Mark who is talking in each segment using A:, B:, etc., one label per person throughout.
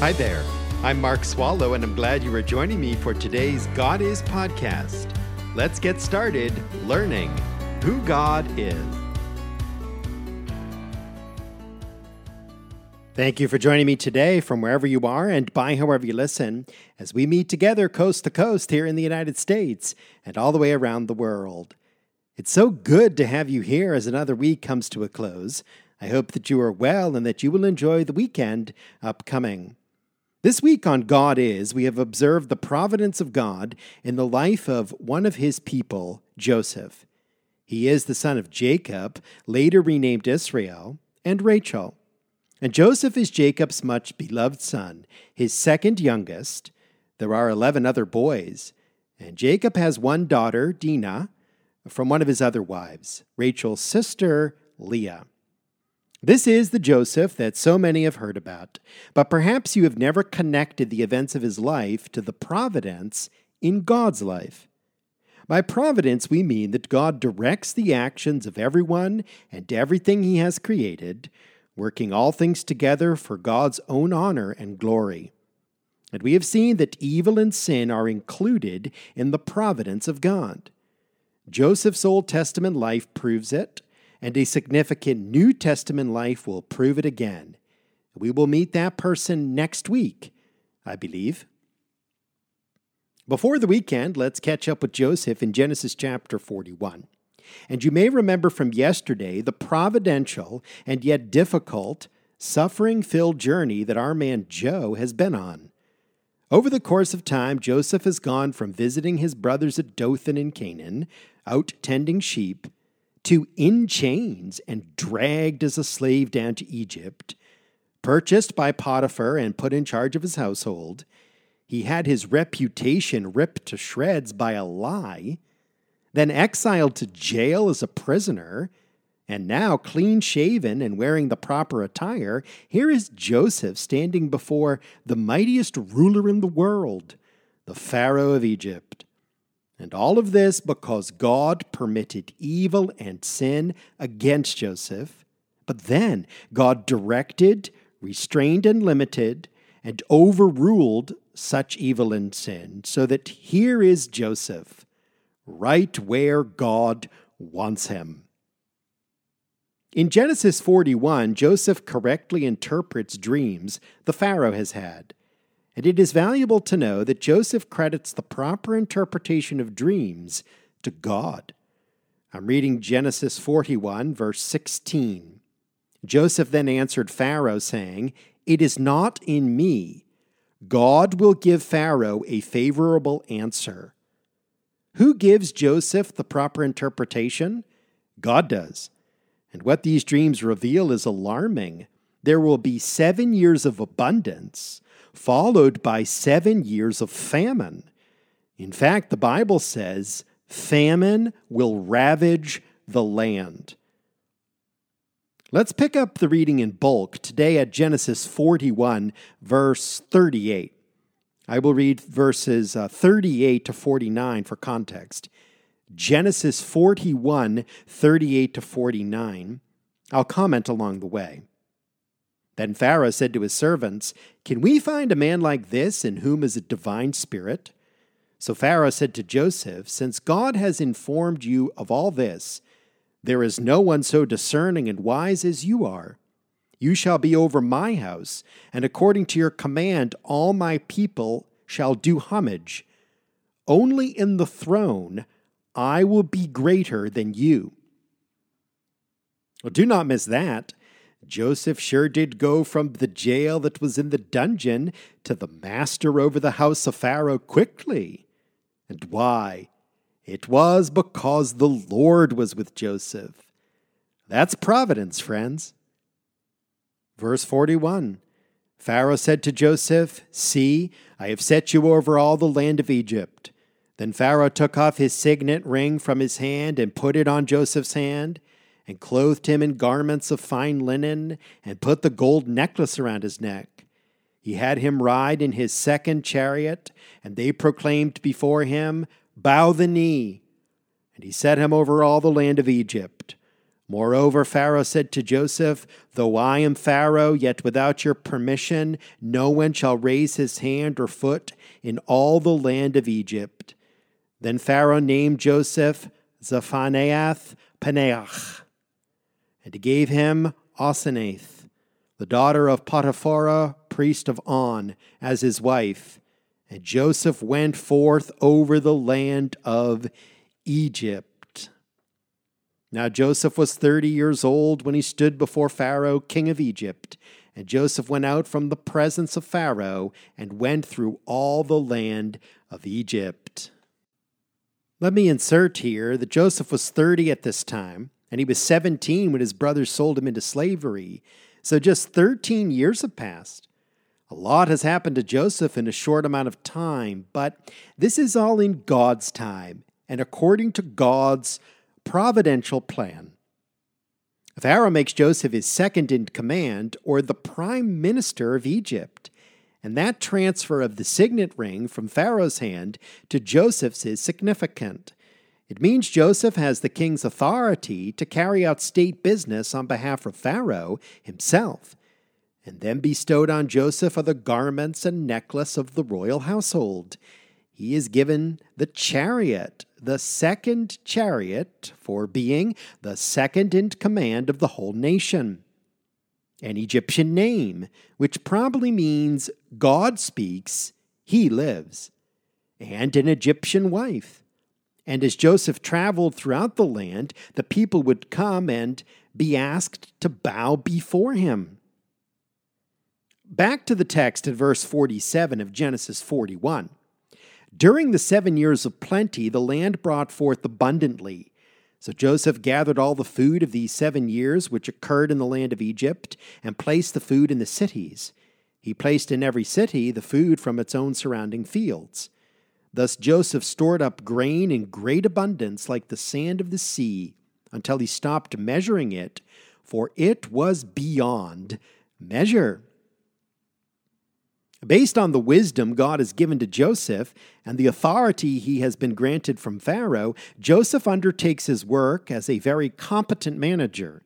A: Hi there. I'm Mark Swallow, and I'm glad you are joining me for today's God Is podcast. Let's get started learning who God is. Thank you for joining me today from wherever you are and by however you listen as we meet together coast to coast here in the United States and all the way around the world. It's so good to have you here as another week comes to a close. I hope that you are well and that you will enjoy the weekend upcoming. This week on God Is, we have observed the providence of God in the life of one of his people, Joseph. He is the son of Jacob, later renamed Israel, and Rachel. And Joseph is Jacob's much beloved son, his second youngest. There are 11 other boys, and Jacob has one daughter, Dinah, from one of his other wives, Rachel's sister, Leah. This is the Joseph that so many have heard about, but perhaps you have never connected the events of his life to the providence in God's life. By providence, we mean that God directs the actions of everyone and everything he has created, working all things together for God's own honor and glory. And we have seen that evil and sin are included in the providence of God. Joseph's Old Testament life proves it and a significant New Testament life will prove it again. We will meet that person next week, I believe. Before the weekend, let's catch up with Joseph in Genesis chapter 41. And you may remember from yesterday the providential and yet difficult, suffering filled journey that our man Joe has been on. Over the course of time, Joseph has gone from visiting his brothers at Dothan in Canaan, out tending sheep, to in chains and dragged as a slave down to Egypt, purchased by Potiphar and put in charge of his household. He had his reputation ripped to shreds by a lie, then exiled to jail as a prisoner, and now clean shaven and wearing the proper attire, here is Joseph standing before the mightiest ruler in the world, the Pharaoh of Egypt. And all of this because God permitted evil and sin against Joseph. But then God directed, restrained, and limited, and overruled such evil and sin, so that here is Joseph, right where God wants him. In Genesis 41, Joseph correctly interprets dreams the Pharaoh has had and it is valuable to know that Joseph credits the proper interpretation of dreams to God. I'm reading Genesis 41, verse 16. Joseph then answered Pharaoh, saying, It is not in me. God will give Pharaoh a favorable answer. Who gives Joseph the proper interpretation? God does. And what these dreams reveal is alarming. There will be seven years of abundance followed by seven years of famine. In fact, the Bible says famine will ravage the land. Let's pick up the reading in bulk today at Genesis 41, verse 38. I will read verses uh, 38 to 49 for context. Genesis 41, 38 to 49. I'll comment along the way. Then Pharaoh said to his servants, Can we find a man like this in whom is a divine spirit? So Pharaoh said to Joseph, Since God has informed you of all this, there is no one so discerning and wise as you are. You shall be over my house, and according to your command, all my people shall do homage. Only in the throne I will be greater than you. Well, do not miss that. Joseph sure did go from the jail that was in the dungeon to the master over the house of Pharaoh quickly. And why? It was because the Lord was with Joseph. That's providence, friends. Verse 41 Pharaoh said to Joseph, See, I have set you over all the land of Egypt. Then Pharaoh took off his signet ring from his hand and put it on Joseph's hand and clothed him in garments of fine linen, and put the gold necklace around his neck. He had him ride in his second chariot, and they proclaimed before him, Bow the knee. And he set him over all the land of Egypt. Moreover, Pharaoh said to Joseph, Though I am Pharaoh, yet without your permission, no one shall raise his hand or foot in all the land of Egypt. Then Pharaoh named Joseph Zaphenath Paneah, and gave him Asenath, the daughter of Potiphera, priest of On, as his wife. And Joseph went forth over the land of Egypt. Now Joseph was thirty years old when he stood before Pharaoh, king of Egypt. And Joseph went out from the presence of Pharaoh and went through all the land of Egypt. Let me insert here that Joseph was 30 at this time, and he was 17 when his brothers sold him into slavery. So just 13 years have passed. A lot has happened to Joseph in a short amount of time, but this is all in God's time and according to God's providential plan. Pharaoh makes Joseph his second in command, or the prime minister of Egypt. And that transfer of the signet ring from Pharaoh's hand to Joseph's is significant. It means Joseph has the king's authority to carry out state business on behalf of Pharaoh himself. And then bestowed on Joseph are the garments and necklace of the royal household. He is given the chariot the second chariot for being the second in command of the whole nation. An Egyptian name, which probably means God speaks, he lives, and an Egyptian wife. And as Joseph traveled throughout the land, the people would come and be asked to bow before him. Back to the text at verse 47 of Genesis 41. During the seven years of plenty, the land brought forth abundantly. So Joseph gathered all the food of these seven years which occurred in the land of Egypt, and placed the food in the cities. He placed in every city the food from its own surrounding fields. Thus Joseph stored up grain in great abundance, like the sand of the sea, until he stopped measuring it, for it was beyond measure. Based on the wisdom God has given to Joseph and the authority he has been granted from Pharaoh, Joseph undertakes his work as a very competent manager.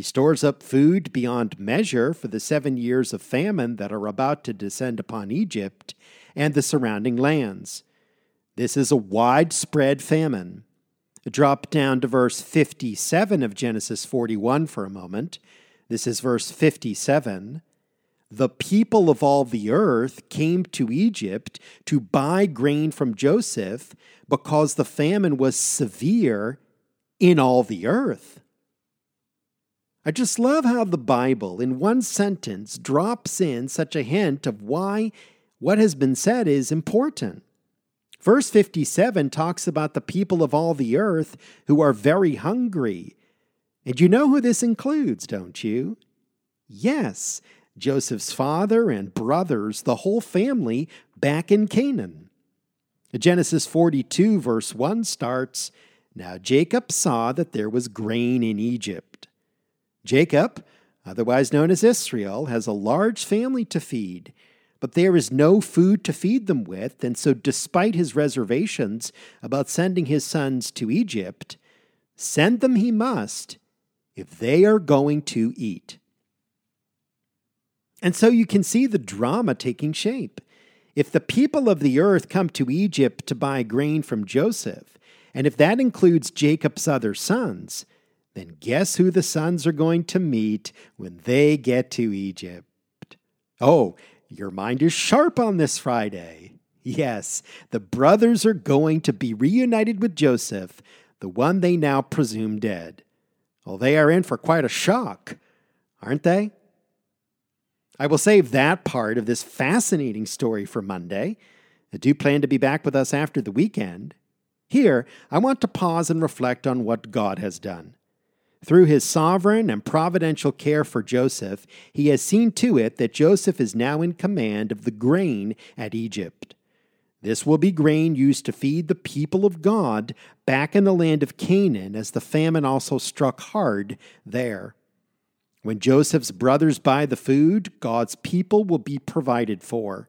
A: He stores up food beyond measure for the seven years of famine that are about to descend upon Egypt and the surrounding lands. This is a widespread famine. Drop down to verse 57 of Genesis 41 for a moment. This is verse 57 the people of all the earth came to Egypt to buy grain from Joseph because the famine was severe in all the earth. I just love how the Bible, in one sentence, drops in such a hint of why what has been said is important. Verse 57 talks about the people of all the earth who are very hungry. And you know who this includes, don't you? Yes, Joseph's father and brothers, the whole family, back in Canaan. Genesis 42, verse 1 starts Now Jacob saw that there was grain in Egypt. Jacob, otherwise known as Israel, has a large family to feed, but there is no food to feed them with, and so, despite his reservations about sending his sons to Egypt, send them he must if they are going to eat. And so you can see the drama taking shape. If the people of the earth come to Egypt to buy grain from Joseph, and if that includes Jacob's other sons, then guess who the sons are going to meet when they get to Egypt? Oh, your mind is sharp on this Friday. Yes, the brothers are going to be reunited with Joseph, the one they now presume dead. Well, they are in for quite a shock, aren't they? I will save that part of this fascinating story for Monday. I do plan to be back with us after the weekend. Here, I want to pause and reflect on what God has done. Through his sovereign and providential care for Joseph, he has seen to it that Joseph is now in command of the grain at Egypt. This will be grain used to feed the people of God back in the land of Canaan, as the famine also struck hard there. When Joseph's brothers buy the food, God's people will be provided for,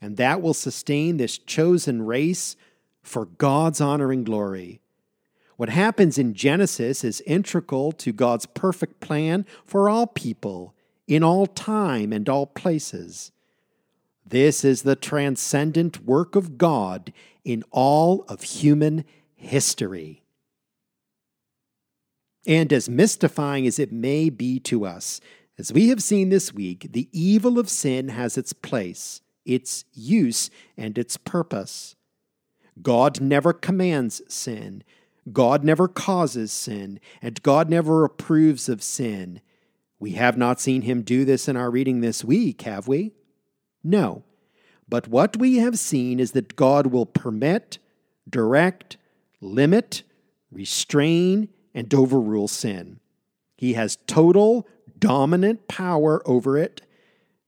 A: and that will sustain this chosen race for God's honor and glory. What happens in Genesis is integral to God's perfect plan for all people, in all time and all places. This is the transcendent work of God in all of human history. And as mystifying as it may be to us, as we have seen this week, the evil of sin has its place, its use, and its purpose. God never commands sin, God never causes sin, and God never approves of sin. We have not seen him do this in our reading this week, have we? No. But what we have seen is that God will permit, direct, limit, restrain, and overrule sin. He has total, dominant power over it.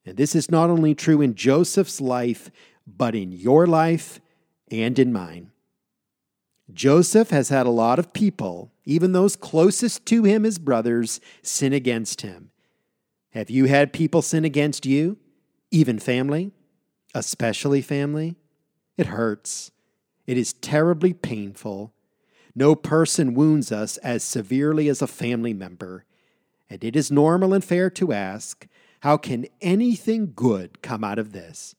A: And this is not only true in Joseph's life, but in your life and in mine. Joseph has had a lot of people, even those closest to him, his brothers, sin against him. Have you had people sin against you? Even family? Especially family? It hurts. It is terribly painful. No person wounds us as severely as a family member. And it is normal and fair to ask how can anything good come out of this?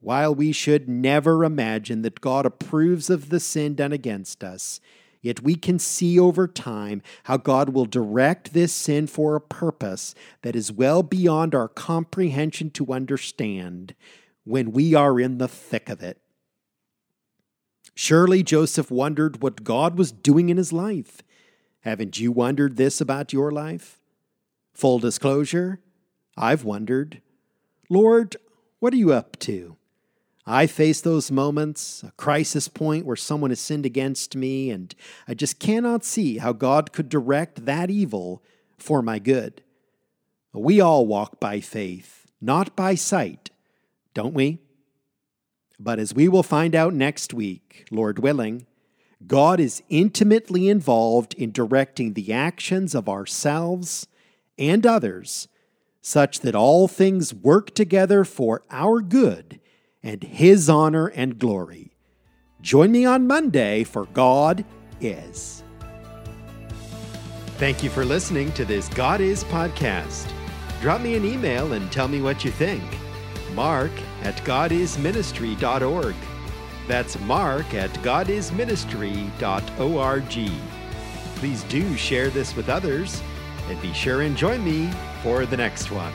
A: While we should never imagine that God approves of the sin done against us, yet we can see over time how God will direct this sin for a purpose that is well beyond our comprehension to understand when we are in the thick of it. Surely Joseph wondered what God was doing in his life. Haven't you wondered this about your life? Full disclosure, I've wondered, Lord, what are you up to? I face those moments, a crisis point where someone has sinned against me, and I just cannot see how God could direct that evil for my good. We all walk by faith, not by sight, don't we? But as we will find out next week, Lord willing, God is intimately involved in directing the actions of ourselves and others, such that all things work together for our good and His honor and glory. Join me on Monday for God is. Thank you for listening to this God is podcast. Drop me an email and tell me what you think. Mark at godisministry.org. That's mark at godisministry.org. Please do share this with others and be sure and join me for the next one.